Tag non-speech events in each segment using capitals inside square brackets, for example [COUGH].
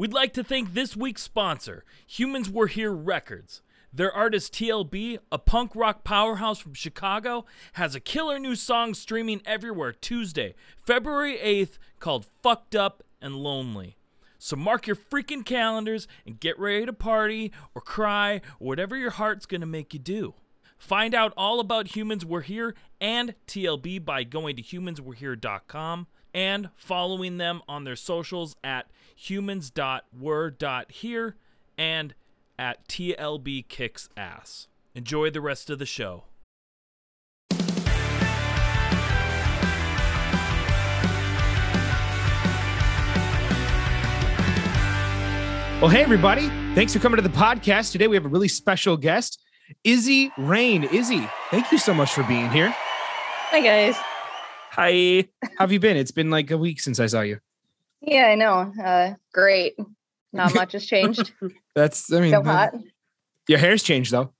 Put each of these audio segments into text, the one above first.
We'd like to thank this week's sponsor, Humans Were Here Records. Their artist TLB, a punk rock powerhouse from Chicago, has a killer new song streaming everywhere Tuesday, February 8th, called Fucked Up and Lonely. So mark your freaking calendars and get ready to party or cry or whatever your heart's gonna make you do. Find out all about Humans Were Here and TLB by going to humanswerehere.com and following them on their socials at humans.were.here and at TLB Kicks Ass. Enjoy the rest of the show. Well, hey, everybody. Thanks for coming to the podcast. Today we have a really special guest, Izzy Rain. Izzy, thank you so much for being here. Hi guys. Hi. How have you been? It's been like a week since I saw you. Yeah, I know. Uh, great. Not much has changed. [LAUGHS] That's, I mean, So hot. your hair's changed though.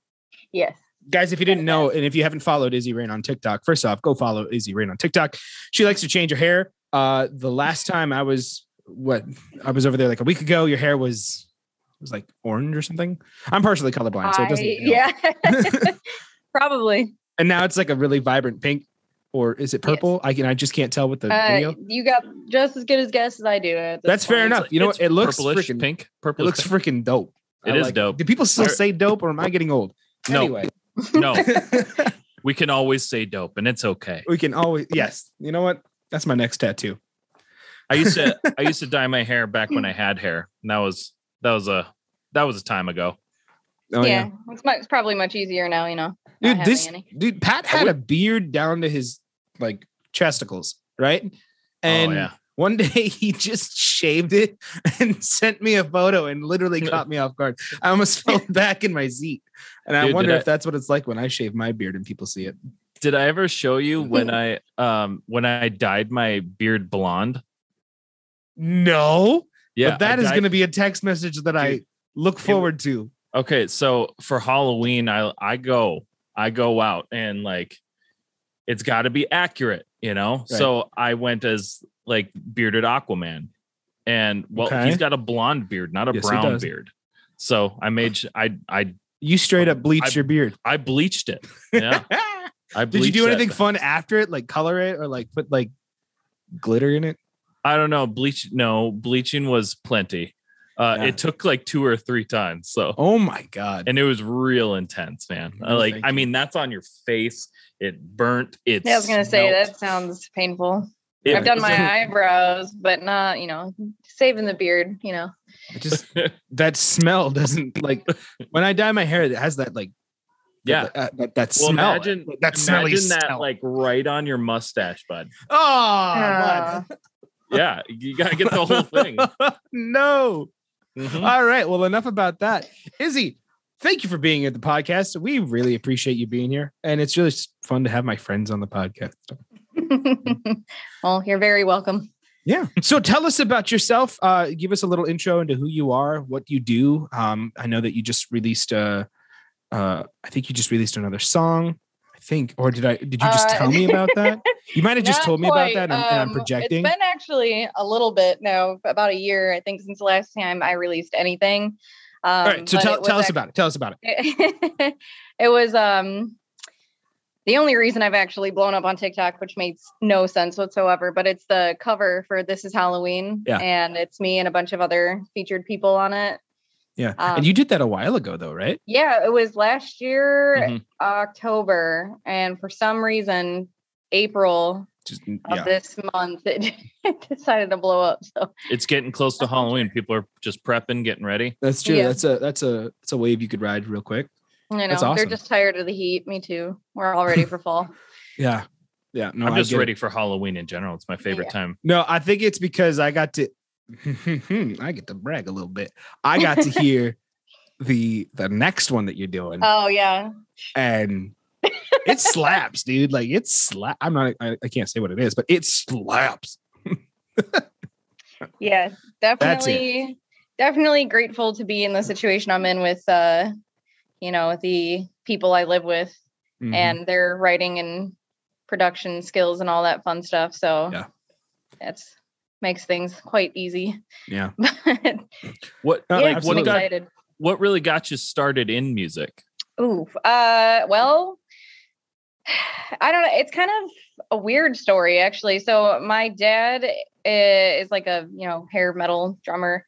Yes. Guys, if you didn't know, and if you haven't followed Izzy Rain on TikTok, first off, go follow Izzy Rain on TikTok. She likes to change her hair. Uh, the last time I was, what, I was over there like a week ago, your hair was, it was like orange or something. I'm partially colorblind, so it doesn't. I- yeah. [LAUGHS] [LAUGHS] Probably. And now it's like a really vibrant pink, or is it Yes. purple? I can, I just can't tell with the Uh, video. you got just as good as guess as I do. at this That's fair point. enough. You know what? It looks purplish freaking pink. Purple. It Purple looks freaking dope. It I is like dope. Do people still say dope, or am I getting old? No. Anyway, No, [LAUGHS] we can always say dope, and it's okay. we can always yes. You know what? That's my next tattoo. I used to [LAUGHS] I used to dye my hair back when I had hair. And that was that was a that was a time ago. Oh yeah, It's, much, it's probably much easier now. You know. dude. This any. dude, Pat had a beard down to his like chesticles, right? And oh yeah. one [LAUGHS] day he just shaved it and sent me a photo and literally [LAUGHS] caught me off guard. I almost fell [LAUGHS] back in my seat, and I Dude, did wonder I- if that's what it's like when I shave my beard and people see it. Did I ever show you when I um when I dyed my beard blonde? No, Yeah, but that I is dyed- going to be a text message that I look forward to. Okay, so for Halloween, I I go I go out and like it's got to be accurate, you know. Right. So I went as like bearded Aquaman, and well, Okay. he's got a blonde beard, not a Yes, brown beard. So I made I I You straight up bleached I- your beard. I bleached it. [LAUGHS] Yeah, I Did you do anything thing. fun after it, like color it or like put like glitter in it? I don't know. Bleach no bleaching was plenty. Uh, Yeah. It took like two or three times. So Oh my god! and it was real intense, man. Oh, like I mean, that's on your face. It burnt. It. Yeah, I was gonna say that sounds painful. It I've done was- my [LAUGHS] eyebrows, but not you know saving the beard. You know. It just that smell doesn't like when I dye my hair. It has that like yeah. that, uh, that, that Well, smell. imagine that smelly imagine that smell. like right on your mustache, bud. oh Uh, Yeah, you gotta get the whole thing. [LAUGHS] no. Mhm. All right. Well, enough about that. Izzy, thank you for being at the podcast. We really appreciate you being here, and it's really fun to have my friends on the podcast. [LAUGHS] well, you're very welcome. Yeah. So tell us about yourself. Uh, give us a little intro into who you are, what you do. Um, I know that you just released a, uh, I think you just released another song. Think, or did I? Did you just Uh, tell me about that? [LAUGHS] You might have just told me quite. about that, and I'm, and I'm Um, projecting. It's been actually a little bit now, about a year, I think, since the last time I released anything. Um, All right. So tell, tell us about it. Tell us about it. it. [LAUGHS] it was um the only reason I've actually blown up on TikTok, which makes no sense whatsoever, but it's the cover for This Is Halloween. Yeah. And it's me and a bunch of other featured people on it. Yeah. Um, and you did that a while ago, though, right? Yeah, it was last year, Mhm. October. And for some reason, April Just of yeah. this month, it [LAUGHS] decided to blow up. So It's getting close to [LAUGHS] Halloween. People are just prepping, getting ready. That's true. Yeah. That's a that's a that's a wave you could ride real quick. you know, That's they're just tired of the heat. Me too. We're all ready for fall. [LAUGHS] Yeah. Yeah. No, I'm just get it. ready for Halloween in general. It's my favorite Yeah. time. No, I think it's because I got to [LAUGHS] I get to brag a little bit. I got to hear the the next one that you're doing Oh yeah. and it slaps, dude. Like it slap. I'm not I, I can't say what it is, but it slaps. Yeah, definitely definitely grateful to be in the situation I'm in with uh you know, the people I live with Mhm. and their writing and production skills and all that fun stuff. So Yeah. it's makes things quite easy. Yeah. [LAUGHS] But What yeah, like I'm what got excited. what really got you started in music? Ooh, uh, well, I don't know. It's kind of a weird story, actually. So my dad is like a you know hair metal drummer,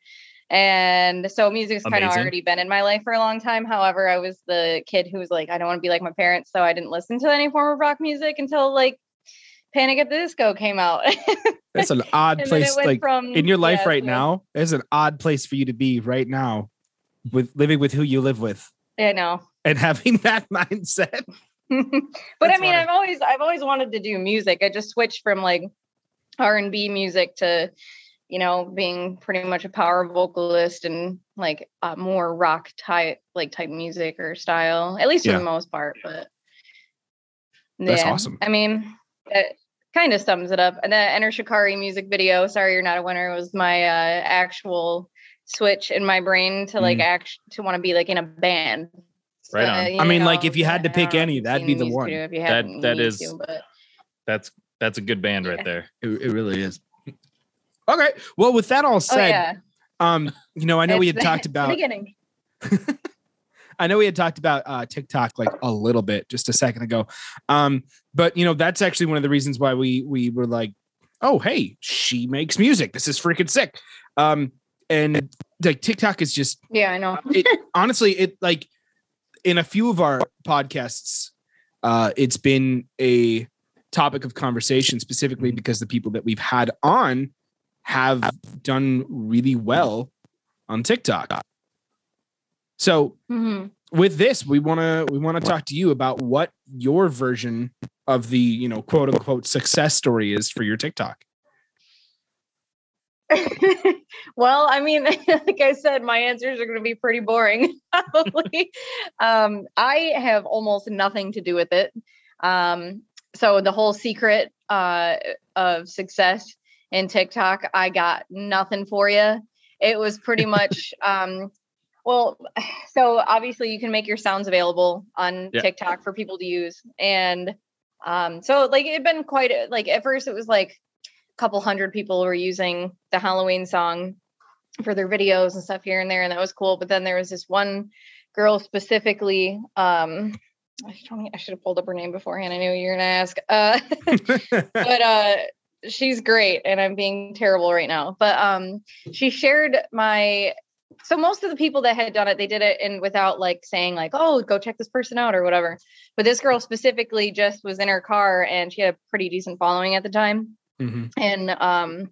and so music's kind of already been in my life for a long time. However, I was the kid who was like, I don't want to be like my parents, so I didn't listen to any form of rock music until like Panic at the Disco came out. [LAUGHS] That's an odd And then it place. Like from in your life yeah, right now, it's an odd place for you to be right now, with living with who you live with I know. and having [LAUGHS] that mindset. [LAUGHS] but I mean, funny. I've always I've always wanted to do music. I just switched from like R and B music to, you know, being pretty much a power vocalist and like uh, more rock type like type music or style, at least Yeah. for the most part. But That's yeah, awesome. I mean, it kind of sums it up. And the Enter Shikari music video, "Sorry You're Not a Winner," was my uh, actual switch in my brain to like Mm. act to want to be like in a band. Right on. you I mean, like, if you had to pick any, that'd be the the one. video, If you That- haven't, that you need is- to, but That's that's a good band right there. It, it really is. Okay. Well, with that all oh said, yeah, um, you know, I know we had It's- talked it's the about beginning. [LAUGHS] I know we had talked about uh, TikTok like a little bit just a second ago, um, but you know that's actually one of the reasons why we we were like, oh hey, she makes music. This is freaking sick. Um, and like TikTok is just Yeah, I know. it, [LAUGHS] honestly it like in a few of our podcasts, uh, it's been a topic of conversation specifically because the people that we've had on have done really well on TikTok. So Mhm. with this we want to we want to talk to you about what your version of the you know quote unquote success story is for your tiktok [LAUGHS] well, I mean, [LAUGHS] like I said, my answers are going to be pretty boring, [LAUGHS] probably. um, I have almost nothing to do with it. Um, so the whole secret uh, of success in TikTok, I got nothing for you. It was pretty much, um, well, [SIGHS] so obviously you can make your sounds available on Yeah. TikTok for people to use, and um, so like it'd been quite like at first it was like a couple hundred people were using the Halloween song for their videos and stuff here and there, and that was cool. But then there was this one girl specifically. Um, [SIGHS] I should have pulled up her name beforehand. I knew you were gonna ask. Uh, [LAUGHS] [LAUGHS] but uh, she's great, and I'm being terrible right now. But um, she shared my. So most of the people that had done it, they did it and without like saying like, "Oh, go check this person out" or whatever. But this girl specifically just was in her car, and she had a pretty decent following at the time. Mhm. and um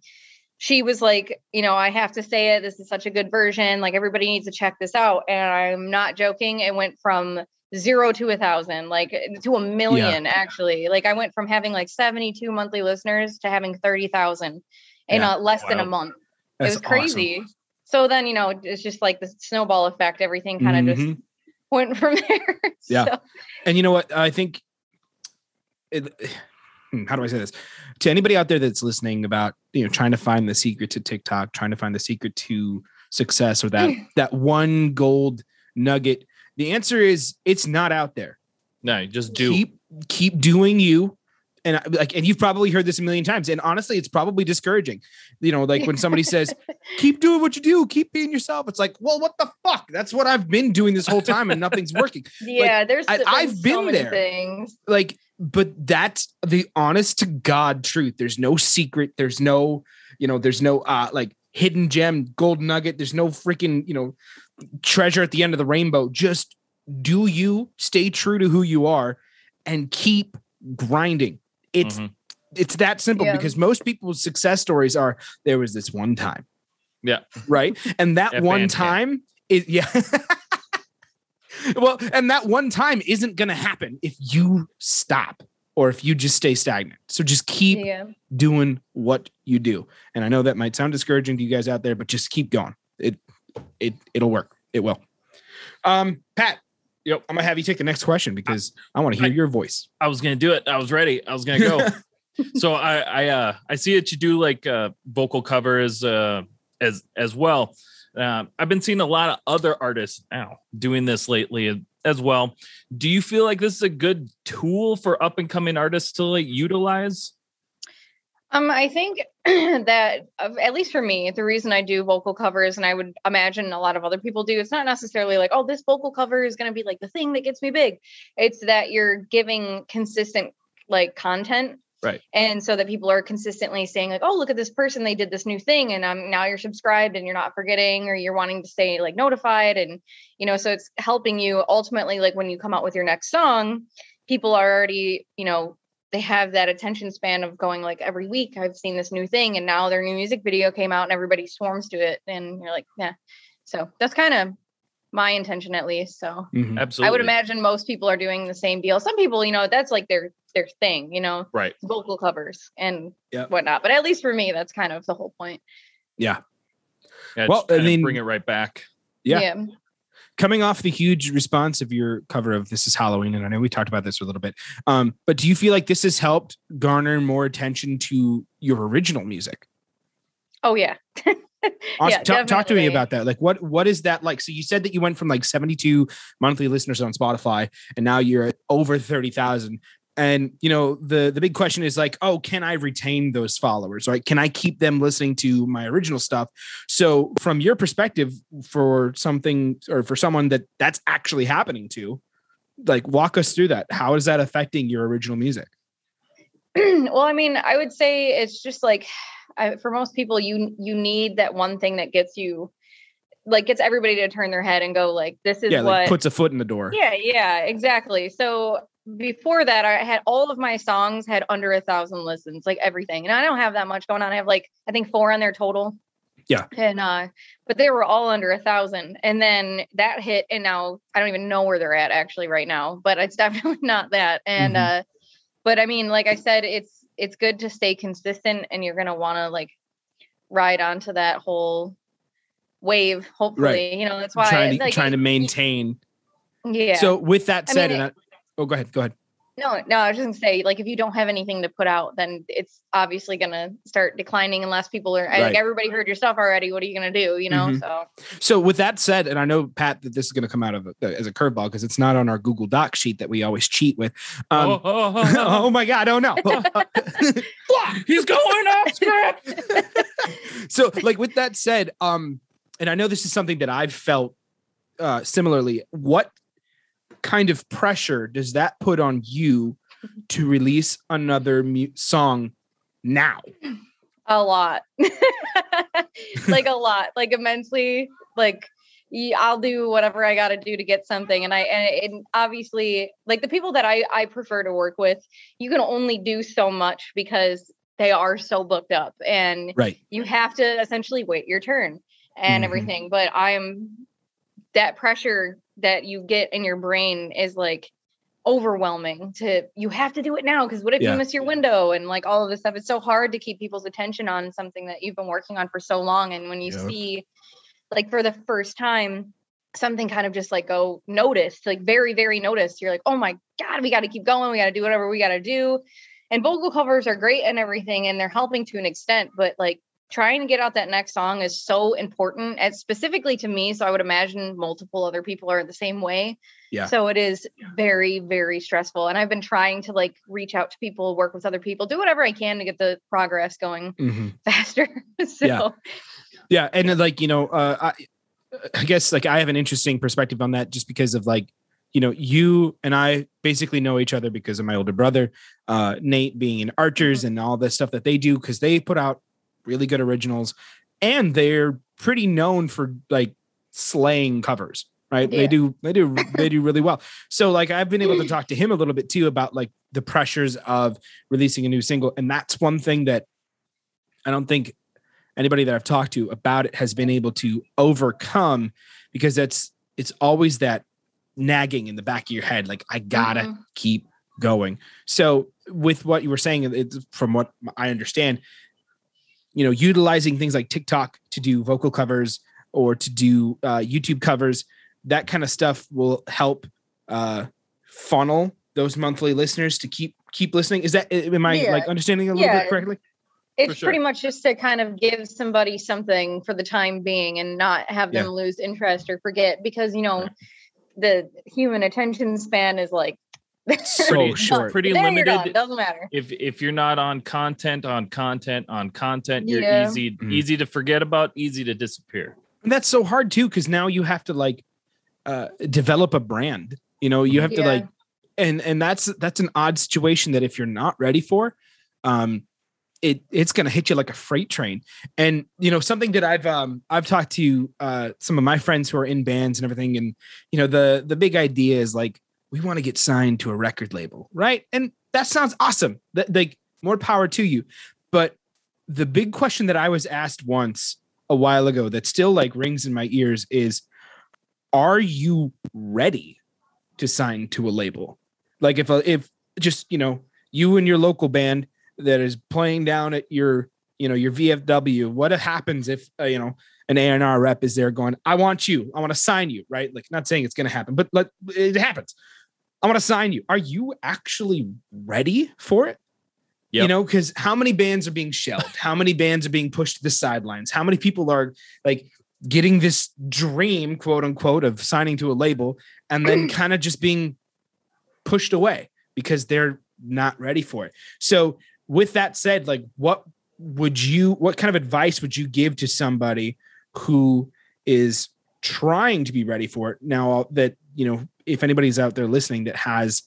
she was like you know i have to say it. This is such a good version. Like everybody needs to check this out. And i'm not joking. It went from zero to a thousand like to a million actually. Like i went from having like 72 monthly listeners to having 30,000 in Yeah. uh, less than a Wow. month. That's it was crazy so then you know it's just like the snowball effect everything kind of Mhm. just went from [LAUGHS] there Yeah. So- And you know what? I think it, hmm, how do I say this? To anybody out there that's listening about, you know, trying to find the secret to TikTok, trying to find the secret to success or that [LAUGHS] that one gold nugget, the answer is it's not out there. No, you just do. Keep keep doing you. And I- like and you've probably heard this a million times. And honestly, it's probably discouraging. You know, like when somebody says, [LAUGHS] keep doing what you do, keep being yourself. It's like, well, what the fuck? That's what I've been doing this whole time and nothing's working. [LAUGHS] yeah there's I- been I've so been there. things like but that's the honest to god truth there's no secret there's no you know there's no uh like hidden gem gold nugget there's no freaking you know treasure at the end of the rainbow just do you stay true to who you are and keep grinding it's Mhm. it's that simple Yeah. because most people's success stories are there was this one time. Yeah. right? And that F one and K. time is yeah. [LAUGHS] Well and that one time isn't going to happen if you stop or if you just stay stagnant. So just keep yeah. doing what you do. And i know that might sound discouraging to you guys out there but just keep going. It it it'll work. It will. Um pat Yep. i'm gonna have you take the next question because i want to hear I- your voice I was gonna do it. I was ready. I was gonna go. [LAUGHS] so I I uh I see that you do like uh vocal covers uh as as well. Uh, I've been seeing a lot of other artists now doing this lately as well. Do you feel like this is a good tool for up and coming artists to like utilize? Um, I think [CLEARS THROAT] that at least for me the reason i do vocal covers and i would imagine a lot of other people do it's not necessarily like oh this vocal cover is going to be like the thing that gets me big it's that you're giving consistent like content Right. and so that people are consistently saying like oh look at this person they did this new thing and um, now you're subscribed and you're not forgetting or you're wanting to stay like notified and you know so it's helping you ultimately like when you come out with your next song people are already you know they have that attention span of going like every week I've seen this new thing and now their new music video came out and everybody swarms to it and you're like yeah so that's kind of my intention at least so Mhm. Absolutely. I would imagine most people are doing the same deal some people you know that's like their their thing you know Right. vocal covers and Yep. whatnot but at least for me that's kind of the whole point Yeah. Yeah, Well, I mean- bring it right back. Yeah. Coming off the huge response of your cover of This is Halloween, and I know we talked about this a little bit, um, but do you feel like this has helped garner more attention to your original music? oh yeah [LAUGHS] Awesome. Yeah, talk, talk to me about that. Like, what what is that like? So you said that you went from like 72 monthly listeners on Spotify, and now you're at over 30,000. And you know, the the big question is like, oh, can I retain those followers? Right? Can I keep them listening to my original stuff? So, from your perspective, for something or for someone that that's actually happening to, like, walk us through that. How is that affecting your original music? [CLEARS THROAT] well i mean i would say it's just like [SIGHS] I, for most people you you need that one thing that gets you like gets everybody to turn their head and go like this is yeah, what like puts a foot in the door. yeah yeah exactly so before that i had all of my songs had under a thousand listens like everything and i don't have that much going on i have like i think four on there total Yeah. and uh but they were all under a thousand and then that hit and now i don't even know where they're at actually right now but it's [LAUGHS] definitely not that and Mhm. uh but i mean like i said it's it's good to stay consistent and you're gonna want to like ride onto that whole wave hopefully you know that's why trying to like, trying to maintain. yeah So, with that I said, mean, and I, oh, go ahead, go ahead. No, no, I was just gonna say, like, if you don't have anything to put out, then it's obviously gonna start declining unless people are Right. like everybody heard your stuff already. What are you gonna do? You know, Mhm. so So with that said, and I know Pat that this is going to come out of a, as a curveball because it's not on our Google Doc sheet that we always cheat with. Um, oh, oh, oh, oh, [LAUGHS] oh. my God! Oh no! [LAUGHS] He's going off script. [LAUGHS] so, like with that said, um, and I know this is something that I've felt uh, similarly. What kind of pressure does that put on you to release another mu- song now? a lot, [LAUGHS] like a lot, like immensely, like. I'll do whatever I got to do to get something, and I and, and obviously, like the people that I I prefer to work with, you can only do so much because they are so booked up, and Right. you have to essentially wait your turn and Mhm. everything. But I'm that pressure that you get in your brain is like overwhelming to you have to do it now because what if Yeah. you miss your window and like all of this stuff it's so hard to keep people's attention on something that you've been working on for so long and when you Yeah. see like for the first time something kind of just like go noticed like very very noticed you're like oh my god we got to keep going we got to do whatever we got to do and vocal covers are great and everything and they're helping to an extent but like trying to get out that next song is so important and specifically to me so i would imagine multiple other people are the same way Yeah. so it is very very stressful and i've been trying to like reach out to people work with other people do whatever i can to get the progress going Mhm. [LAUGHS] faster so Yeah. Yeah, and like you know, uh, I, I guess like I have an interesting perspective on that just because of like, you know, you and I basically know each other because of my older brother, uh, Nate being in Archers and all the stuff that they do because they put out really good originals, and they're pretty known for like slaying covers. Right, they do, they do, [LAUGHS] they do really well. So, like, I've been able to [CLEARS THROAT] talk to him a little bit too about like the pressures of releasing a new single, and that's one thing that I don't think anybody that I've talked to about it has been able to overcome because that's it's always that nagging in the back of your head like I gotta Mhm. keep going. So with what you were saying it's from what I understand you know utilizing things like TikTok to do vocal covers or to do uh, YouTube covers that kind of stuff will help uh, funnel those monthly listeners to keep keep listening is that am I Yeah. like understanding a little Yeah. bit correctly it's sure. pretty much just to kind of give somebody something for the time being and not have them Yeah. lose interest or forget because you know Right. the human attention span is like [LAUGHS] So Pretty- short. pretty there You're gone. limited. Doesn't matter. If if you're not on content, on content, on content, you're Yeah. easy Mhm. easy to forget about, easy to disappear. And that's so hard too, because now you have to like uh develop a brand. You know, you have to like and and that's that's an odd situation that if you're not ready for, um it it's gonna hit you like a freight train. And you know, something that I've um I've talked to uh some of my friends who are in bands and everything, and you know, the the big idea is like we want to get signed to a record label, right? And that sounds awesome. That like more power to you. But the big question that I was asked once a while ago that still like rings in my ears is are you ready to sign to a label like if a, if just you know you and your local band that is playing down at your you know your vfw what happens if uh, you know an A&R rep is there going i want you i want to sign you right like not saying it's going to happen but let it happens i want to sign you. Are you actually ready for it? You know because how many bands are being shelved? How many bands are being pushed to the sidelines? How many people are like getting this dream quote unquote of signing to a label and then [CLEARS THROAT] kind of just being pushed away because they're not ready for it? So with that said like what would you what kind of advice would you give to somebody who is trying to be ready for it now that you know if anybody's out there listening that has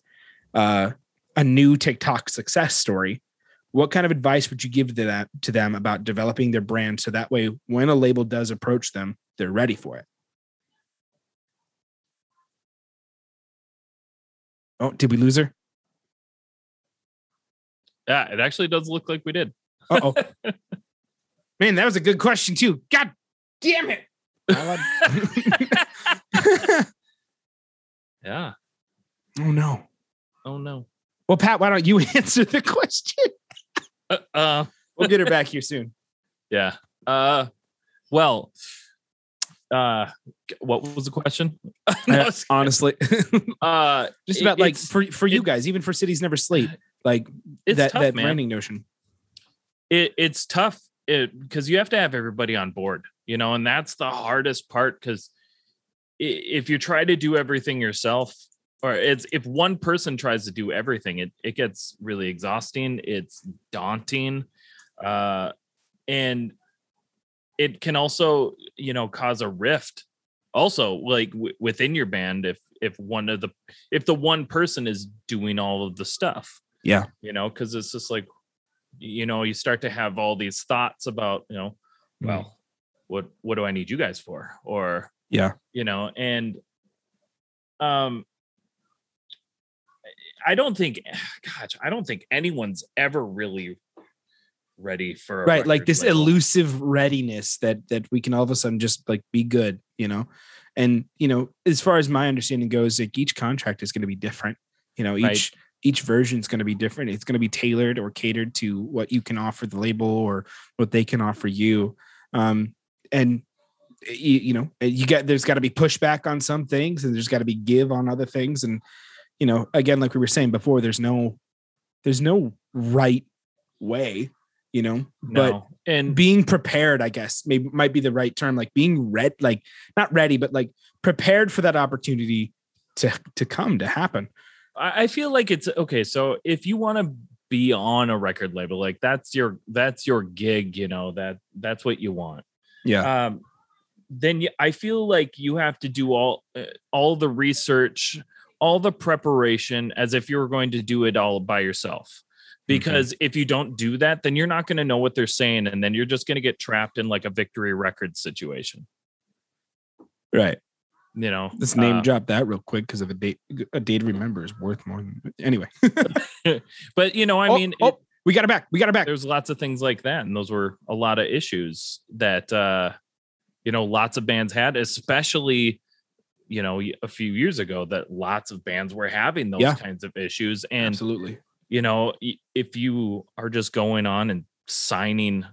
uh, a new tiktok success story what kind of advice would you give to that to them about developing their brand so that way when a label does approach them they're ready for it? Oh did we lose her? Yeah, it actually does look like we did. uh-oh. [LAUGHS] Man that was a good question too. God damn it [LAUGHS] Yeah. oh no Oh no. well pat why don't you [LAUGHS] answer the question Uh, uh we'll get her back here soon [LAUGHS] yeah. Uh well, uh what was the question? [LAUGHS] No, honestly uh just about like for for you guys even for cities never sleep like it's that tough, that man. branding notion it, it's tough because you have to have everybody on board you know and that's the hardest part because if you try to do everything yourself or it's if one person tries to do everything it, it gets really exhausting it's daunting uh and it can also you know cause a rift also like w- within your band if if one of the if the one person is doing all of the stuff Yeah. you know because it's just like you know you start to have all these thoughts about you know Mhm. well what what do i need you guys for or Yeah. you know and um i don't think gosh i don't think anyone's ever really ready for right like this label. elusive readiness that that we can all of a sudden just like be good you know and you know as far as my understanding goes like each contract is going to be different you know each Right. each version is going to be different it's going to be tailored or catered to what you can offer the label or what they can offer you um and you, you know you get there's got to be pushback on some things and there's got to be give on other things and you know again like we were saying before there's no there's no right way you know but no and being prepared i guess maybe might be the right term like being red like not ready but like prepared for that opportunity to to come to happen I I feel like it's okay. So if you want to be on a record label, like that's your that's your gig, you know that that's what you want. yeah Um, then I feel like you have to do all uh, all the research, all the preparation, as if you were going to do it all by yourself. Because if you don't do that, then you're not going to know what they're saying, and then you're just going to get trapped in like a victory record situation. right You know, let's name Uh, drop that real quick because of a date a day to remember is worth more than anyway [LAUGHS] [LAUGHS] but you know, I Oh, mean, oh, it- we got it back we got it back there's lots of things like that and those were a lot of issues that uh you know lots of bands had especially you know a few years ago that lots of bands were having those Yeah. kinds of issues and absolutely you know if you are just going on and signing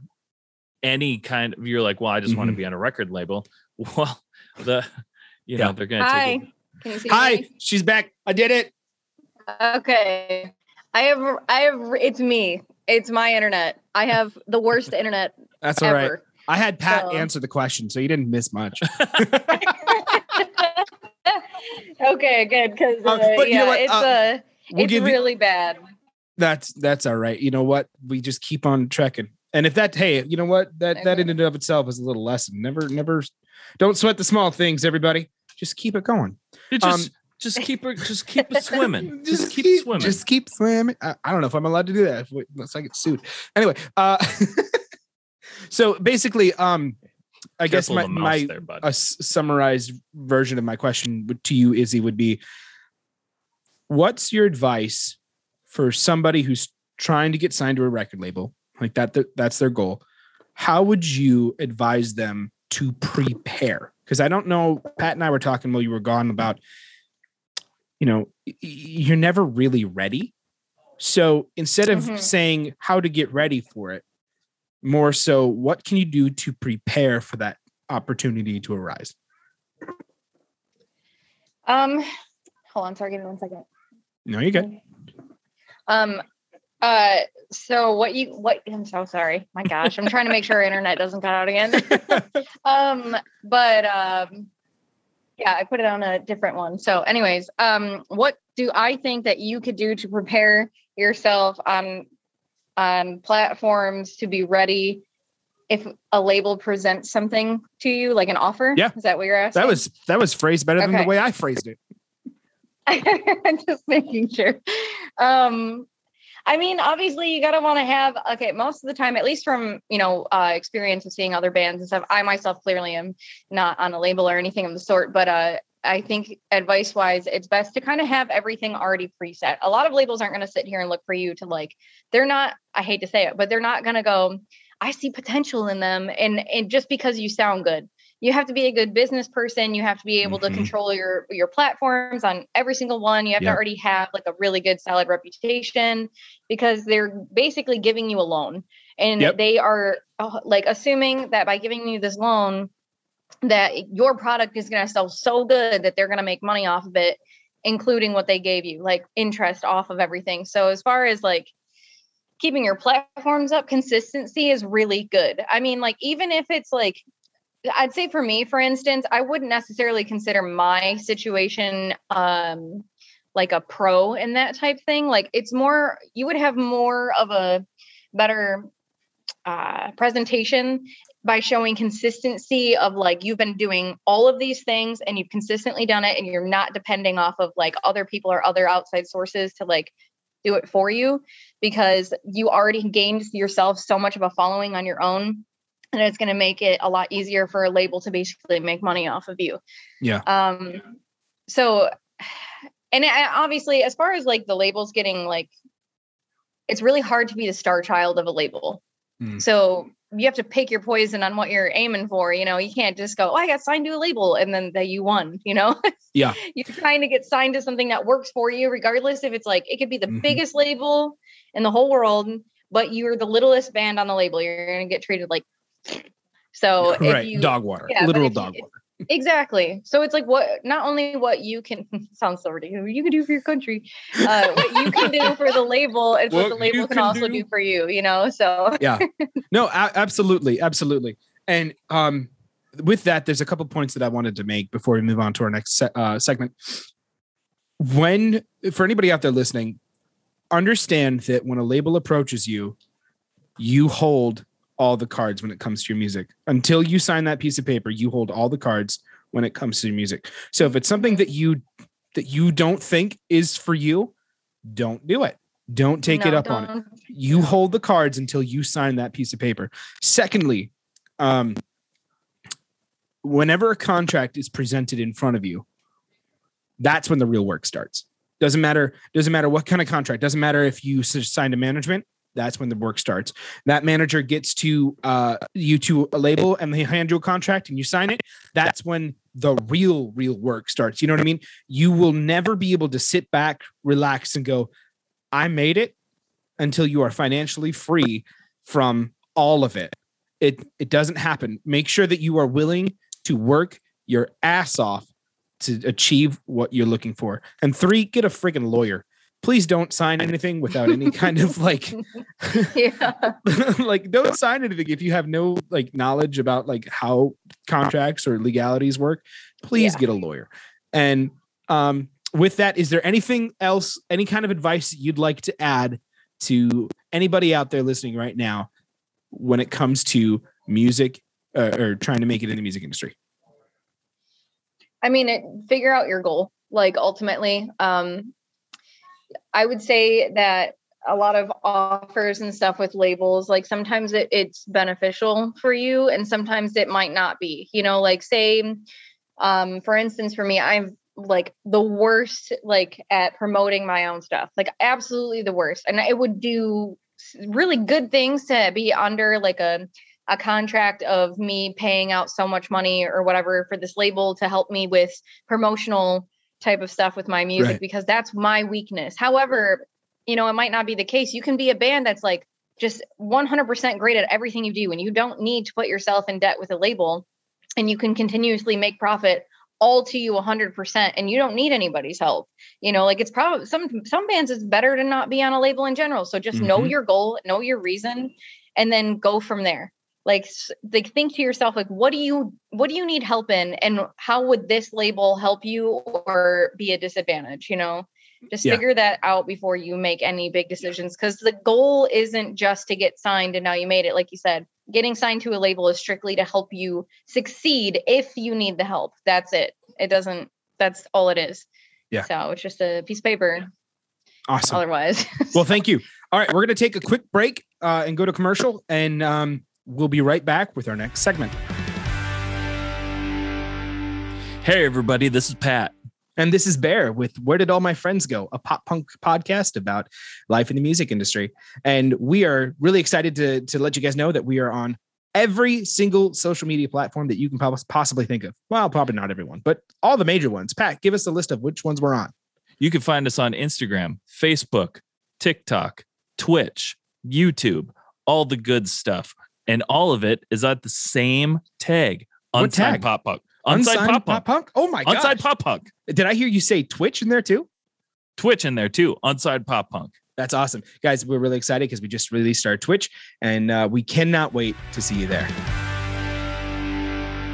any kind of you're like well i just want to mm-hmm. be on a record label [LAUGHS] well the you know Yeah. they're gonna Hi. take Can you see hi me? she's back i did it Okay. I have I have it's me. It's my internet. I have the worst internet that's all right ever. I had pat So- answer the question so you didn't miss much [LAUGHS] okay, good because Uh, uh, but you know yeah, it's uh, uh, We'll it's give you really bad. that's that's all right. You know what? We just keep on trekking. And if that, hey, you know what? That that in and of itself is a little lesson. Never, never, don't sweat the small things. Everybody, just keep it going. It Um, just just keep it just keep it [LAUGHS] swimming. Just, keep, swimming. Just keep swimming. I, I don't know if I'm allowed to do that. Unless I get sued. Anyway, uh, [LAUGHS] so basically, um, I guess my the my there, bud. a s- summarized version of my question to you, Izzy, would be what's your advice for somebody who's trying to get signed to a record label like that th- that's their goal how would you advise them to prepare because i don't know pat and i were talking while you were gone about you know y- y- you're never really ready so instead of Mhm. saying how to get ready for it more so what can you do to prepare for that opportunity to arise Um, hold on, sorry, give me one second. no you good Um, uh, so what you what? I'm so sorry. My gosh, I'm trying to make sure our internet doesn't cut out again. [LAUGHS] um, but um, yeah, I put it on a different one. So, anyways, um, what do I think that you could do to prepare yourself on on platforms to be ready? If a label presents something to you, like an offer, Yeah. is that what you're asking? that was that was phrased better than the way i phrased it I'm [LAUGHS] just making sure. Um, I mean, obviously, you gotta want to have okay. Most of the time, at least from you know uh, experience of seeing other bands and stuff, I myself clearly am not on a label or anything of the sort. But uh, I think advice wise, it's best to kind of have everything already preset. A lot of labels aren't going to sit here and look for you to like. They're not. I hate to say it, but they're not going to go. I see potential in them, and and just because you sound good you have to be a good business person you have to be able Mhm. to control your your platforms on every single one you have Yep. to already have like a really good solid reputation because they're basically giving you a loan and Yep. they are uh, like assuming that by giving you this loan that your product is going to sell so good that they're going to make money off of it including what they gave you like interest off of everything so as far as like keeping your platforms up consistency is really good i mean like even if it's like I'd say for me, for instance, I wouldn't necessarily consider my situation um like a pro in that type thing. Like it's more you would have more of a better uh presentation by showing consistency of like you've been doing all of these things and you've consistently done it and you're not depending off of like other people or other outside sources to like do it for you because you already gained yourself so much of a following on your own and it's going to make it a lot easier for a label to basically make money off of you. Yeah. Um so and obviously as far as like the labels getting like it's really hard to be the star child of a label. Mm. So you have to pick your poison on what you're aiming for, you know. You can't just go, "Oh, I got signed to a label and then that you won," you know? [LAUGHS] Yeah. You're trying to get signed to something that works for you regardless if it's like it could be the Mhm. biggest label in the whole world, but you're the littlest band on the label. You're going to get treated like so [LAUGHS] if right you dog water yeah, literal if you- dog water exactly. So it's like what not only what you can [LAUGHS] sounds so ridiculous you can do for your country uh what you can do for the label it's what, What the label can, can also do. do for you you know so. Yeah. [LAUGHS] No absolutely absolutely. And um with that there's a couple points that i wanted to make before we move on to our next se- uh, segment. When for anybody out there listening understand that when a label approaches you you hold all the cards when it comes to your music. Until you sign that piece of paper you hold all the cards when it comes to your music. So if it's something that you that you don't think is for you don't do it. Don't take it No, up on it. you hold the cards until you sign that piece of paper. Secondly um whenever a contract is presented in front of you that's when the real work starts. Doesn't matter doesn't matter what kind of contract doesn't matter if you signed a management that's when the work starts that manager gets to uh you to a label and they hand you a contract and you sign it that's when the real real work starts you know what i mean you will never be able to sit back relax and go i made it until you are financially free from all of it. It it doesn't happen. Make sure that you are willing to work your ass off to achieve what you're looking for. And three, get a freaking lawyer. Please don't sign anything without any kind of like [LAUGHS] [LAUGHS] yeah like don't sign anything if you have no like knowledge about like how contracts or legalities work. Please Yeah. get a lawyer. And um with that, is there anything else, any kind of advice you'd like to add to anybody out there listening right now when it comes to music uh, or trying to make it in the music industry? I mean, it, figure out your goal. Like ultimately, um, I would say that a lot of offers and stuff with labels, like sometimes it, it's beneficial for you, and sometimes it might not be. You know, like say, um, for instance, for me, I'm like the worst like at promoting my own stuff like absolutely the worst and it would do really good things to be under like a a contract of me paying out so much money or whatever for this label to help me with promotional type of stuff with my music Right. because that's my weakness. However, you know, it might not be the case. You can be a band that's like just 100% great at everything you do and you don't need to put yourself in debt with a label and you can continuously make profit all to you 100% and you don't need anybody's help you know like it's probably some some bands it's better to not be on a label in general so just know Mhm. your goal know your reason and then go from there like like think to yourself like what do you what do you need help in and how would this label help you or be a disadvantage you know? Just Yeah. figure that out before you make any big decisions because the goal isn't just to get signed and now you made it like you said. Getting signed to a label is strictly to help you succeed if you need the help. That's it. It doesn't that's all it is. Yeah. so it's just a piece of paper. Awesome. otherwise. Well, thank [LAUGHS] you. All right, we're going to take a quick break uh, and go to commercial, and um, we'll be right back with our next segment. Hey, everybody, this is Pat. And this is Bear with Where Did All My Friends Go, a pop punk podcast about life in the music industry. And we are really excited to, to let you guys know that we are on every single social media platform that you can possibly think of. Well, probably not everyone, but all the major ones. Pat, give us a list of which ones we're on. You can find us on Instagram, Facebook, TikTok, Twitch, YouTube, all the good stuff. And all of it is at the same tag. What Unsigned tag? Pop Punk. Unsigned Pop Punk. Punk. Oh my god. Unsigned Pop Punk. Did I hear you say Twitch in there too? Twitch in there too. Unsigned Pop Punk. That's awesome. Guys, we're really excited because we just released our Twitch and uh, we cannot wait to see you there.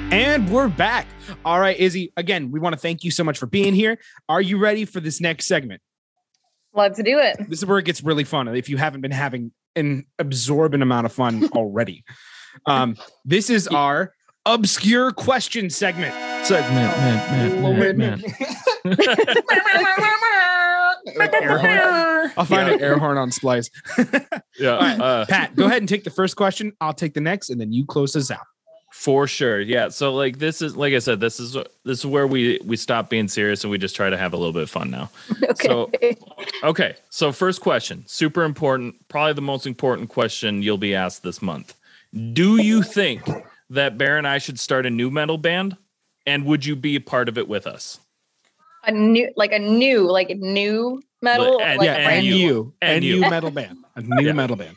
And we're back. All right, Izzy, again, we want to thank you so much for being here. Are you ready for this next segment? let's do it This is where it gets really fun if you haven't been having an absorbent amount of fun [LAUGHS] already. Um, this is our obscure question segment. Segment, man, man, man, man. Air. [LAUGHS] I'll find an air horn on Splice. Yeah, All right. uh, Pat, go ahead and take the first question. I'll take the next, and then you close us out. For sure. Yeah. So like this is like I said, this is this is where we we stop being serious and we just try to have a little bit of fun now. [LAUGHS] okay So- Okay. So first question, super important, probably the most important question you'll be asked this month. Do you think that Bear and I should start a new metal band? And would you be a part of it with us? a new like a new like new metal And- like yeah, a and, brand new you, And and you. you metal band, a [LAUGHS] new Yeah. metal band.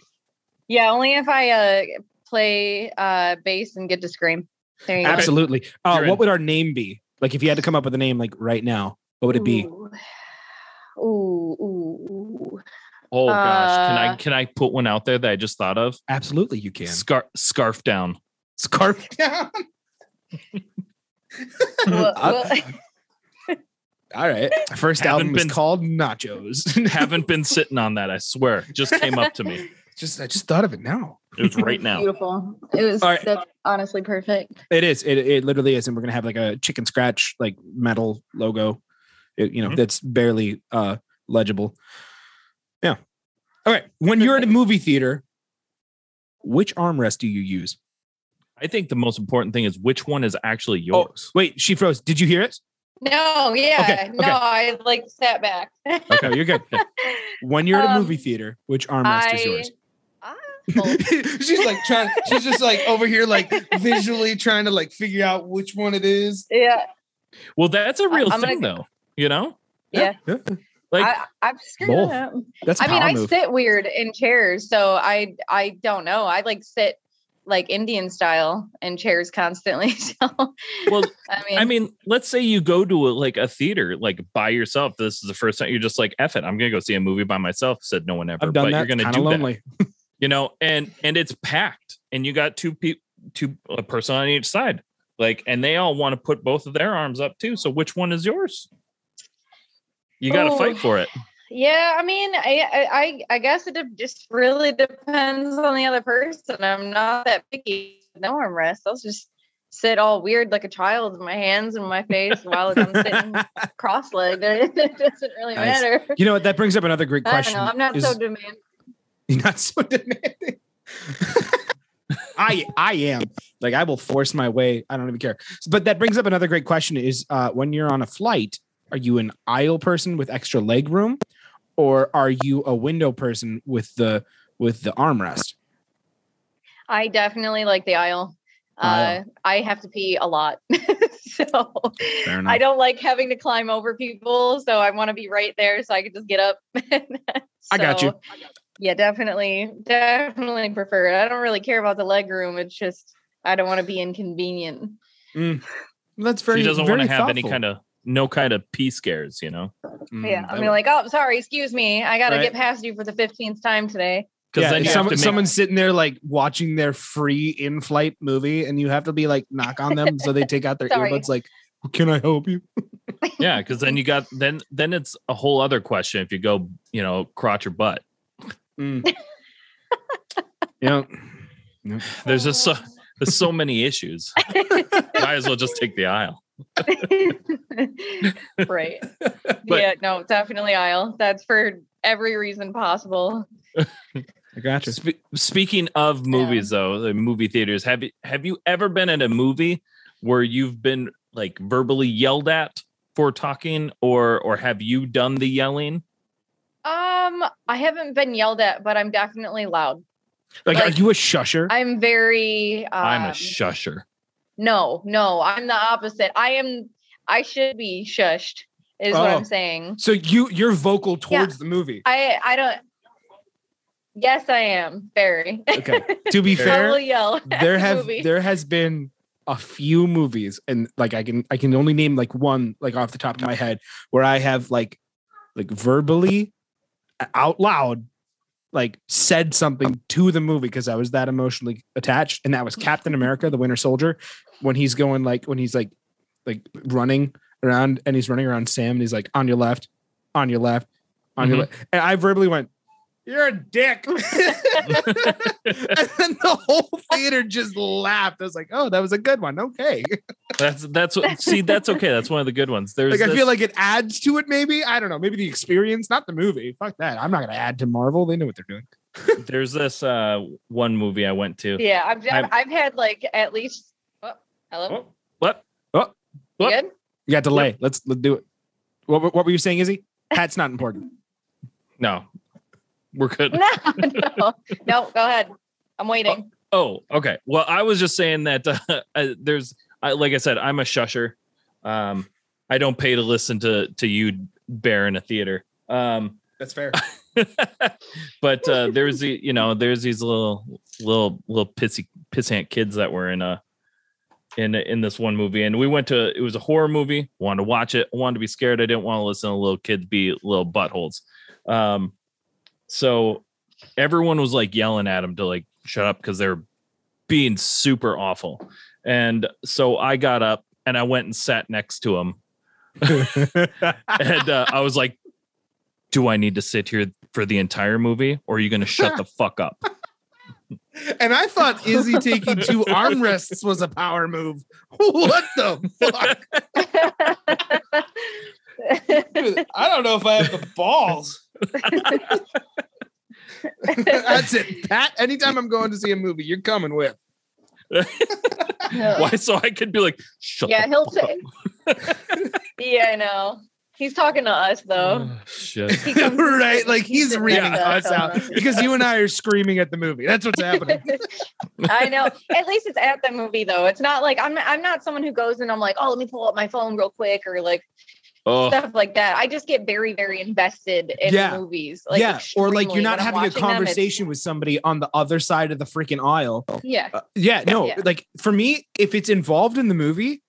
yeah only if i uh play uh bass and get to scream there you go Absolutely. Uh, what would our name be? Like, if you had to come up with a name, like right now, what would it be? Ooh. [SIGHS] Ooh, ooh, ooh. Oh gosh, can I Uh, can I put one out there that I just thought of? Absolutely, you can. Scar- scarf down. Scarf down. [LAUGHS] Well, [LAUGHS] Uh, well, [LAUGHS] All right. First Haven't album is called Nachos. Haven't been sitting on that, I swear. Just came up to me. just I just thought of it now. It was right now. beautiful. It was All right. that's honestly perfect. It is. It, it literally is, and we're gonna have like a chicken scratch like metal logo. It, you know Mhm. that's barely uh legible. Yeah. All right. When you're at a movie theater, which armrest do you use? I think the most important thing is which one is actually Oh, yours. Wait, she froze. Did you hear it? No, yeah. Okay, No, okay. I like sat back. Okay, you're good. [LAUGHS] When you're at a Um, movie theater, which armrest is yours? [LAUGHS] She's like trying she's just like over here like visually trying to like figure out which one it is yeah. Well, that's a real I'm gonna thing, though. You know, Yeah. like I, I'm scared both. of. That's a I mean, power I move. sit weird in chairs, so I I don't know. I like sit like Indian style in chairs constantly. [LAUGHS] So well, I mean, I mean, let's say you go to a, like a theater, like by yourself. This is the first time you're just like, "Eff it, I'm gonna go see a movie by myself." Said no one ever, I've done but that. you're gonna Kind do of that. Lonely. you know and and it's packed and you got two people two a person on each side like and they all want to put both of their arms up too so which one is yours You got to fight for it. Yeah, I mean, I I I- I guess it just really depends on the other person. I'm not that picky. No armrest. I'll just sit all weird like a child with my hands in my face while I'm sitting [LAUGHS] cross-legged. [LAUGHS] It doesn't really Nice. matter. You know what? That brings up another great I don't question. know. I'm not is- so demanding. You're not so [LAUGHS] demanding. I I am like I will force my way. I don't even care. But that brings up another great question: is uh, when you're on a flight, are you an aisle person with extra leg room, or are you a window person with the with the armrest? I definitely like the aisle. Uh, Aisle. I have to pee a lot, [LAUGHS] so I don't like having to climb over people. So I want to be right there, so I can just get up. [LAUGHS] I got you. So, Yeah, definitely, definitely prefer it. I don't really care about the leg room. It's just I don't want to be inconvenient. That's very. She doesn't very want to have any kind of no kind of pee scares, you know. Mm, yeah, I mean, like, oh, sorry, excuse me, I got to Right. get past you for the fifteenth time today. Because yeah, then you someone, have to make, someone's sitting there like watching their free in-flight movie, and you have to be like knock on them so they take out their [LAUGHS] earbuds. Like, can I help you? yeah, because then you got then then it's a whole other question if you go, you know, crotch or butt. Mm. [LAUGHS] yeah. There's just so there's so many issues. [LAUGHS] Might as well just take the aisle. [LAUGHS] right. But- yeah, no, definitely aisle. That's for every reason possible. I gotcha. Spe- speaking of movies, though, the movie theaters have you have you ever been at a movie where you've been like verbally yelled at for talking, or or have you done the yelling? Um, I haven't been yelled at, but I'm definitely loud. Like, are you a shusher? I'm very. Um, I'm a shusher. No, no, I'm the opposite. I am. I should be shushed. Is what Oh. I'm saying. so you you're vocal towards the movie. I I don't. Yes, I am very. Okay. [LAUGHS] To be I fair, will yell. there have movie. there has been a few movies, and like I can I can only name like one like off the top of my head where I have like like verbally out loud like said something to the movie because I was that emotionally attached, and that was Captain America: The Winter Soldier when he's going like when he's like like running around and he's running around Sam and he's like on your left, on your left, on your Mhm. left, and I verbally went, "You're a dick," [LAUGHS] and then the whole theater just laughed. I was like, "Oh, that was a good one." Okay, That's that's what see that's okay. That's one of the good ones. There's like I feel like it adds to it. Maybe I don't know. Maybe the experience, not the movie. Fuck that. I'm not gonna add to Marvel. They know what they're doing. [LAUGHS] there's this uh one movie I went to. Yeah, I've, I'm- I've I've had like at least. Oh, hello. Oh, what? You what? good? You got delay. Let's let's do it. What what were you saying, Izzy? Hat's not important. No, we're good. [LAUGHS] No, no, no. Go ahead. I'm waiting. Oh, okay. Well, I was just saying that uh, [LAUGHS] uh, there's, I, like I said, I'm a shusher. Um, I don't pay to listen to to you bear in a theater. Um, That's fair. [LAUGHS] but uh, there's the, you know, there's these little little little pissy pissant kids that were in a in in this one movie, and we went to it was a horror movie. Wanted to watch it. Wanted to be scared. I didn't want to listen to little kids be little buttholes. Um, so everyone was like yelling at him to like shut up because they're being super awful. And so I got up and I went and sat next to him. [LAUGHS] and uh, I was like, Do I need to sit here for the entire movie or are you going to shut the fuck up? [LAUGHS] And I thought Izzy taking two armrests was a power move. What the fuck? [LAUGHS] Dude, I don't know if I have the balls. That's it, Pat. Anytime I'm going to see a movie, you're coming with. Why? [LAUGHS] So I could be like, Shut yeah, the he'll fuck say. yeah, I know. He's talking to us though. up. shit. [LAUGHS] Right? Like he's sitting reading next us out the- because you and I are screaming at the movie. That's what's happening. [LAUGHS] I know. At least it's at the movie though. It's not like I'm. I'm not someone who goes and I'm like, oh, let me pull up my phone real quick or like Oh, stuff like that. I just get very, very invested in Yeah. movies. Like yeah, or like you're not having a watching them, conversation with somebody on the other side of the freaking aisle. Yeah. Uh, yeah, no, Yeah. like for me, if it's involved in the movie,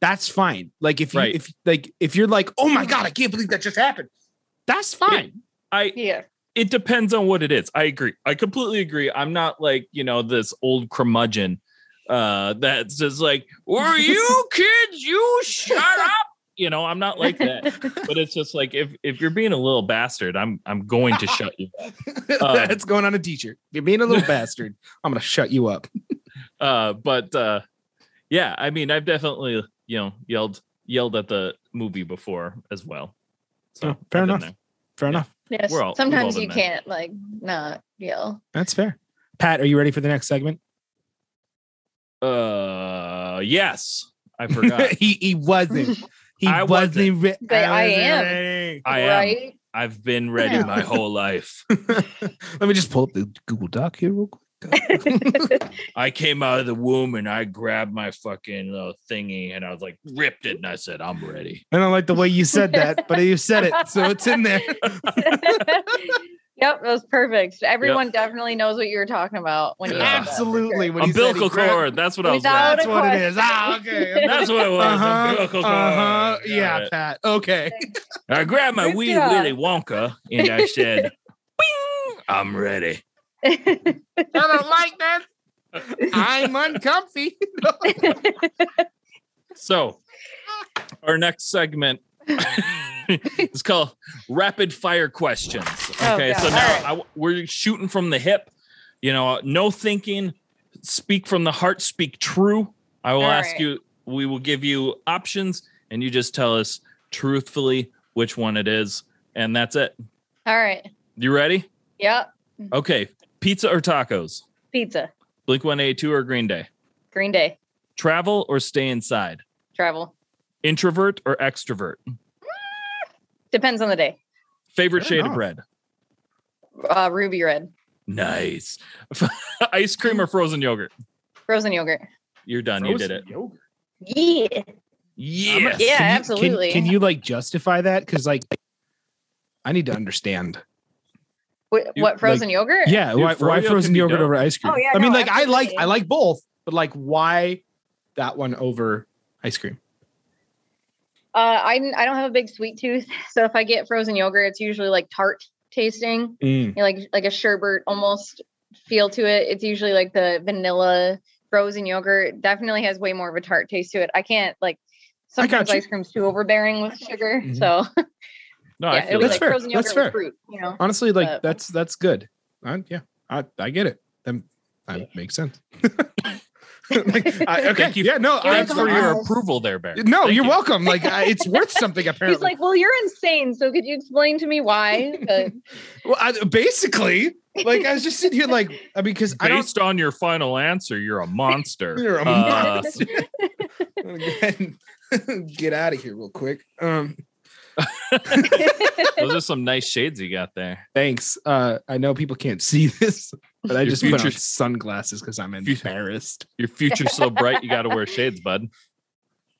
that's fine. Like if you Right. if like if you're like, oh my god, I can't believe that just happened. That's fine. I Yeah. it depends on what it is. I agree. I completely agree. I'm not like, you know, this old curmudgeon uh that's just like, were [LAUGHS] you kids, you shut up. You know, I'm not like that. [LAUGHS] but it's just like if if you're being a little bastard, I'm I'm going to shut you. up. [LAUGHS] That's going on a t-shirt. You're being a little [LAUGHS] bastard. I'm gonna shut you up. Uh, but uh, yeah, I mean, I've definitely you know yelled yelled at the movie before as well. So Oh, fair enough. there. Fair Yeah. enough. Yes. We're all- we've all Sometimes you there. can't like not yell. That's fair. Pat, are you ready for the next segment? Uh, yes, I forgot. he he wasn't. He I wasn't. re- But I wasn't am. ready. I am. right? I've been ready my [LAUGHS] whole life. [LAUGHS] Let me just pull up the Google Doc here real quick. [LAUGHS] I came out of the womb and I grabbed my fucking uh, thingy and I was like ripped it and I said I'm ready. I don't like the way you said that, but you said it, so it's in there. Yep, that was perfect. Everyone definitely knows what you were talking about when you said Absolutely. sure. When he said Umbilical grabbed- cord. That's what I was. Without That's Going. a what it is. Ah, [LAUGHS] okay. That's what it was. Uh-huh, Umbilical cord. uh-huh. Got Yeah, it. Pat. Okay. [LAUGHS] I grabbed my Good wee job. Willy Wonka and I said, [LAUGHS] "Bing, I'm ready." I don't like that. I'm uncomfy. So, our next segment [LAUGHS] is called rapid fire questions. Oh, Okay, God. so now right. I, we're shooting from the hip. You know, uh, no thinking. Speak from the heart. Speak true. I will All ask right. you. We will give you options, and you just tell us truthfully which one it is, and that's it. All right. You ready? Yep. Okay. Pizza or tacos? Pizza. Blink One Eight Two or Green Day? Green Day. Travel or stay inside? Travel. Introvert or extrovert? Depends on the day. Favorite Fair shade enough. of red? Uh, ruby red. Nice. [LAUGHS] Ice cream or frozen yogurt? Frozen yogurt. You're done. You did it. Yogurt. Yeah. Yes. Yeah, Can you- can- absolutely. Can, you like justify that? Because like, I need to understand. Wh- You- what frozen yogurt? Yeah, Dude, why, why froyo frozen be yogurt dope. over ice cream? Oh, yeah, I mean, no, like I like absolutely. I like both, but like why that one over ice cream? Uh, I I don't have a big sweet tooth, [LAUGHS] so if I get frozen yogurt, it's usually like tart tasting, Mm. you know, like like a sherbet almost feel to it. It's usually like the vanilla frozen yogurt. Definitely has way more of a tart taste to it. I can't like sometimes ice cream's too overbearing with sugar, Mhm. so [LAUGHS] No, yeah, I feel That's like fair. frozen That's yogurt fair. fruit, you know. Honestly, like that's that's good. I, yeah, I, I get it. That, that makes sense. [LAUGHS] [LAUGHS] Like, I, okay. Thank you. Yeah. No. I, Thanks for your welcome. approval there, Bear. no. Thank you're you. welcome. Like I, it's [LAUGHS] worth something apparently. He's like, "Well, you're insane. So could you explain to me why?" [LAUGHS] But well, I, basically, like I was just sitting here, like I mean, because I. Based on your final answer, you're a monster. You're a Uh, monster. I'm gonna go ahead and get out of here real quick. Um, [LAUGHS] those are some nice shades you got there. thanks. Uh, I know people can't see this, but I Your just put on future- sunglasses because I'm Future- embarrassed. Your future's so bright, you got to wear shades, bud.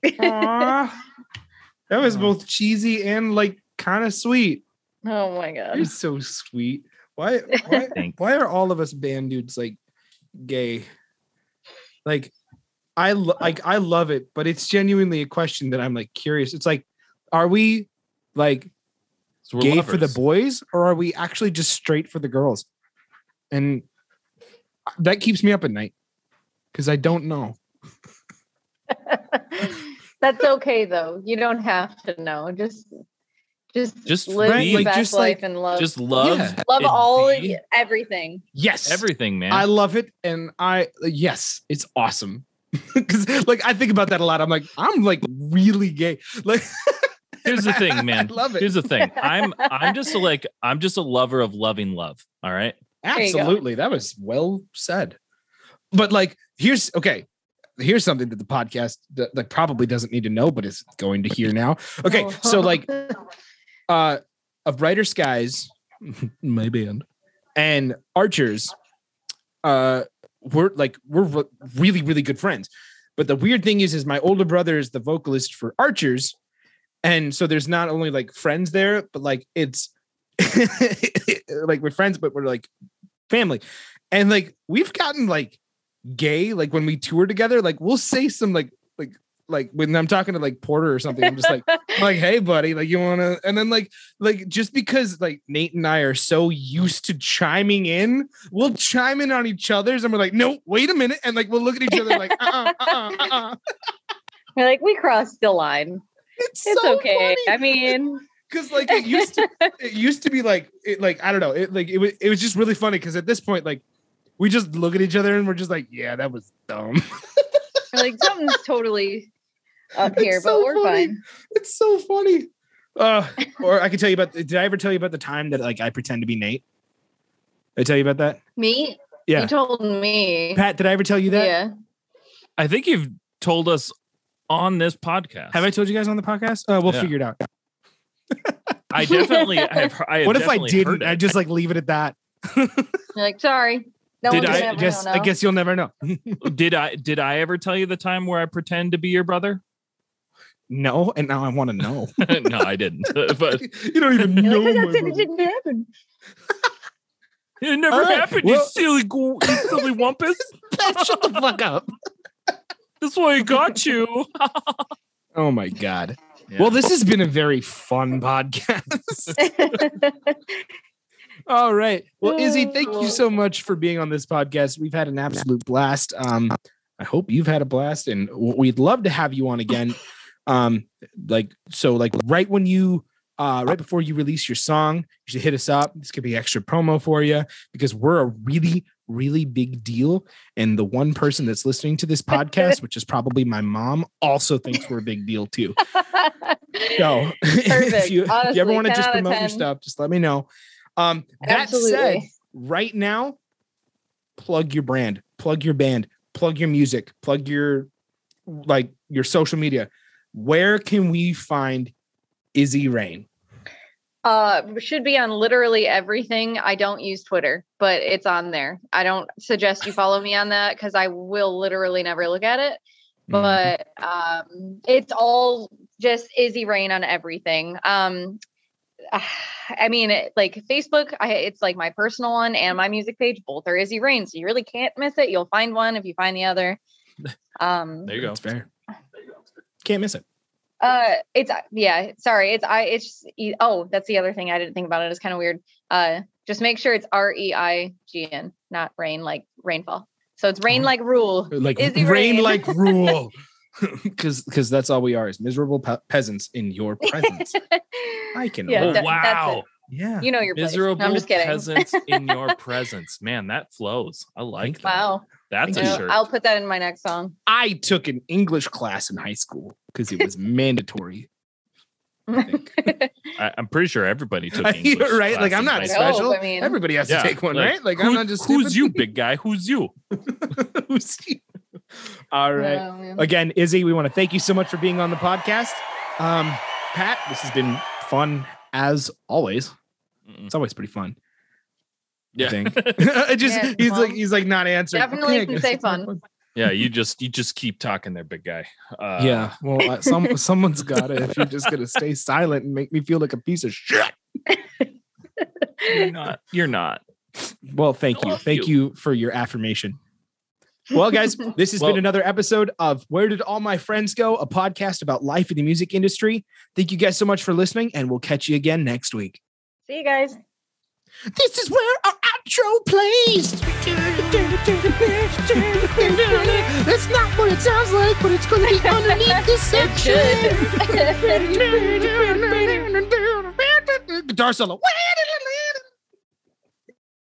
Aw. [LAUGHS] that was both cheesy and like kind of sweet. oh my god. You're so sweet. Why? Why? Thanks. why are all of us band dudes like gay? Like, I lo- like I love it, but it's genuinely a question that I'm like curious. It's like, are we like So we're gay for the boys, or are we actually just straight for the girls? And that keeps me up at night because I don't know. [LAUGHS] That's okay though. You don't have to know. Just just Just live be- your Like, best just, life like- and love Just love, Yeah. love all be everything. Yes, everything, man. I love it, and I yes, it's awesome. [LAUGHS] Because like I think about that a lot. I'm like, I'm like really gay. Like [LAUGHS] Here's the thing, [LAUGHS] man. I love it. Here's the thing. [LAUGHS] I'm I'm just a, like I'm just a lover of loving love. All right. Absolutely. That was well said. But like, here's okay. Here's something that the podcast that, that probably doesn't need to know, but is going to hear now. Okay, Oh. so like, [LAUGHS] uh, of Brighter Skies, my band, and Archers, uh, we're like we're re- really really good friends. But the weird thing is, is my older brother is the vocalist for Archers, and so there's not only like friends there, but like it's [LAUGHS] like we're friends, but we're like family. And like we've gotten like gay, like when we tour together, like we'll say some like like like when I'm talking to like Porter or something, I'm just like [LAUGHS] like, hey buddy, like you wanna and then like like just because like Nate and I are so used to chiming in, we'll chime in on each other's and we're like, no, wait a minute, and like we'll look at each other like uh uh uh uh uh. [LAUGHS] We're like we crossed the line. It's, It's so okay. funny. I mean, [LAUGHS] because like it used to [LAUGHS] it used to be like it like I don't know it like it was it was just really funny because at this point like we just look at each other and we're just like yeah that was dumb [LAUGHS] like something's totally up It's here, so but we're funny. fine. it's so funny Uh, or I can tell you about. Did I ever tell you about the time that like I pretend to be Nate? Did I tell you about that? Me? Yeah. You told me. Pat, did I ever tell you that? Yeah. I think you've told us on this podcast. Have I told you guys on the podcast? Uh, we'll Yeah. figure it out. I definitely [LAUGHS] have. I have what if I didn't? I just like leave it at that. You're like, sorry. No Did I I guess. I guess you'll never know. [LAUGHS] did I did I ever tell you the time where I pretend to be your brother? no, and now I want to know. [LAUGHS] no, I didn't. but you don't even know like, my "I said it didn't happen. it never All right, happened. well- you silly, go- you silly wumpus. Shut the fuck up. That's why I got you. [LAUGHS] Oh my god. Yeah. Well, this has been a very fun podcast. [LAUGHS] All right. Well, Izzy, thank you so much for being on this podcast. We've had an absolute blast. Um, I hope you've had a blast, and we'd love to have you on again. Um, like so, like right when you uh right before you release your song, you should hit us up. This could be extra promo for you because we're a really, really big deal. And the one person that's listening to this [LAUGHS] podcast, which is probably my mom, also thinks we're a big deal too. [LAUGHS] So [LAUGHS] if you, if you ever want to just promote your stuff, just let me know. Um, that said, right now, plug your brand, plug your band, plug your music, plug your like your social media. Where can we find Izzy Reign? Uh, should be on literally everything. I don't use Twitter, but it's on there. I don't suggest you follow me on that because I will literally never look at it. Mm-hmm. But um, it's all just Izzy Reign on everything. Um, [SIGHS] I mean, it, like Facebook, I, it's like my personal one and my music page. Both are Izzy Reign, so you really can't miss it. You'll find one if you find the other. [LAUGHS] Um, There you go. That's fair. Can't miss it. Uh, it's yeah. Sorry, it's I. It's just, e- oh, that's the other thing I didn't think about. It is kind of weird. Uh, just make sure it's R E I G N, not rain like rainfall. So it's reign like rule. Like Izzy Reign Rain. like [LAUGHS] rule. [LAUGHS] Because because that's all we are is miserable pe- peasants in your presence. [LAUGHS] I can. Yeah, oh that- that's wow! it. yeah. You know your place. Miserable No, I'm just kidding. peasants in your presence. Man, that flows. I like that. wow. That's a know, shirt. I'll put that in my next song. I took an English class in high school because it was [LAUGHS] mandatory. I think. [LAUGHS] I, I'm pretty sure everybody took [LAUGHS] I- English right. Like I'm not high No, special. I mean- Everybody has Yeah, to take one, like, right? Like who- I'm not just who's stupid. you, big guy? Who's you? Who's you? All right. Oh. Again, Izzy, we want to thank you so much for being on the podcast. Um, Pat, this has been fun as always. Mm-mm. It's always pretty fun. Yeah. thing. [LAUGHS] [LAUGHS] it just Yeah, he's like he's like not answering. definitely I can say fun. yeah, you just you just keep talking there, big guy. Uh, yeah. Well, uh, some [LAUGHS] someone's got it. If you're just gonna stay silent and make me feel like a piece of shit. you're not. You're not. Well, thank you. love Thank you for your affirmation. Well, guys, this has Well- been another episode of Where Did All My Friends Go? A podcast about life in the music industry. Thank you guys so much for listening, and we'll catch you again next week. See you guys. This is where our outro plays. That's not what it sounds like, but it's going to be underneath the section. [LAUGHS] Guitar solo.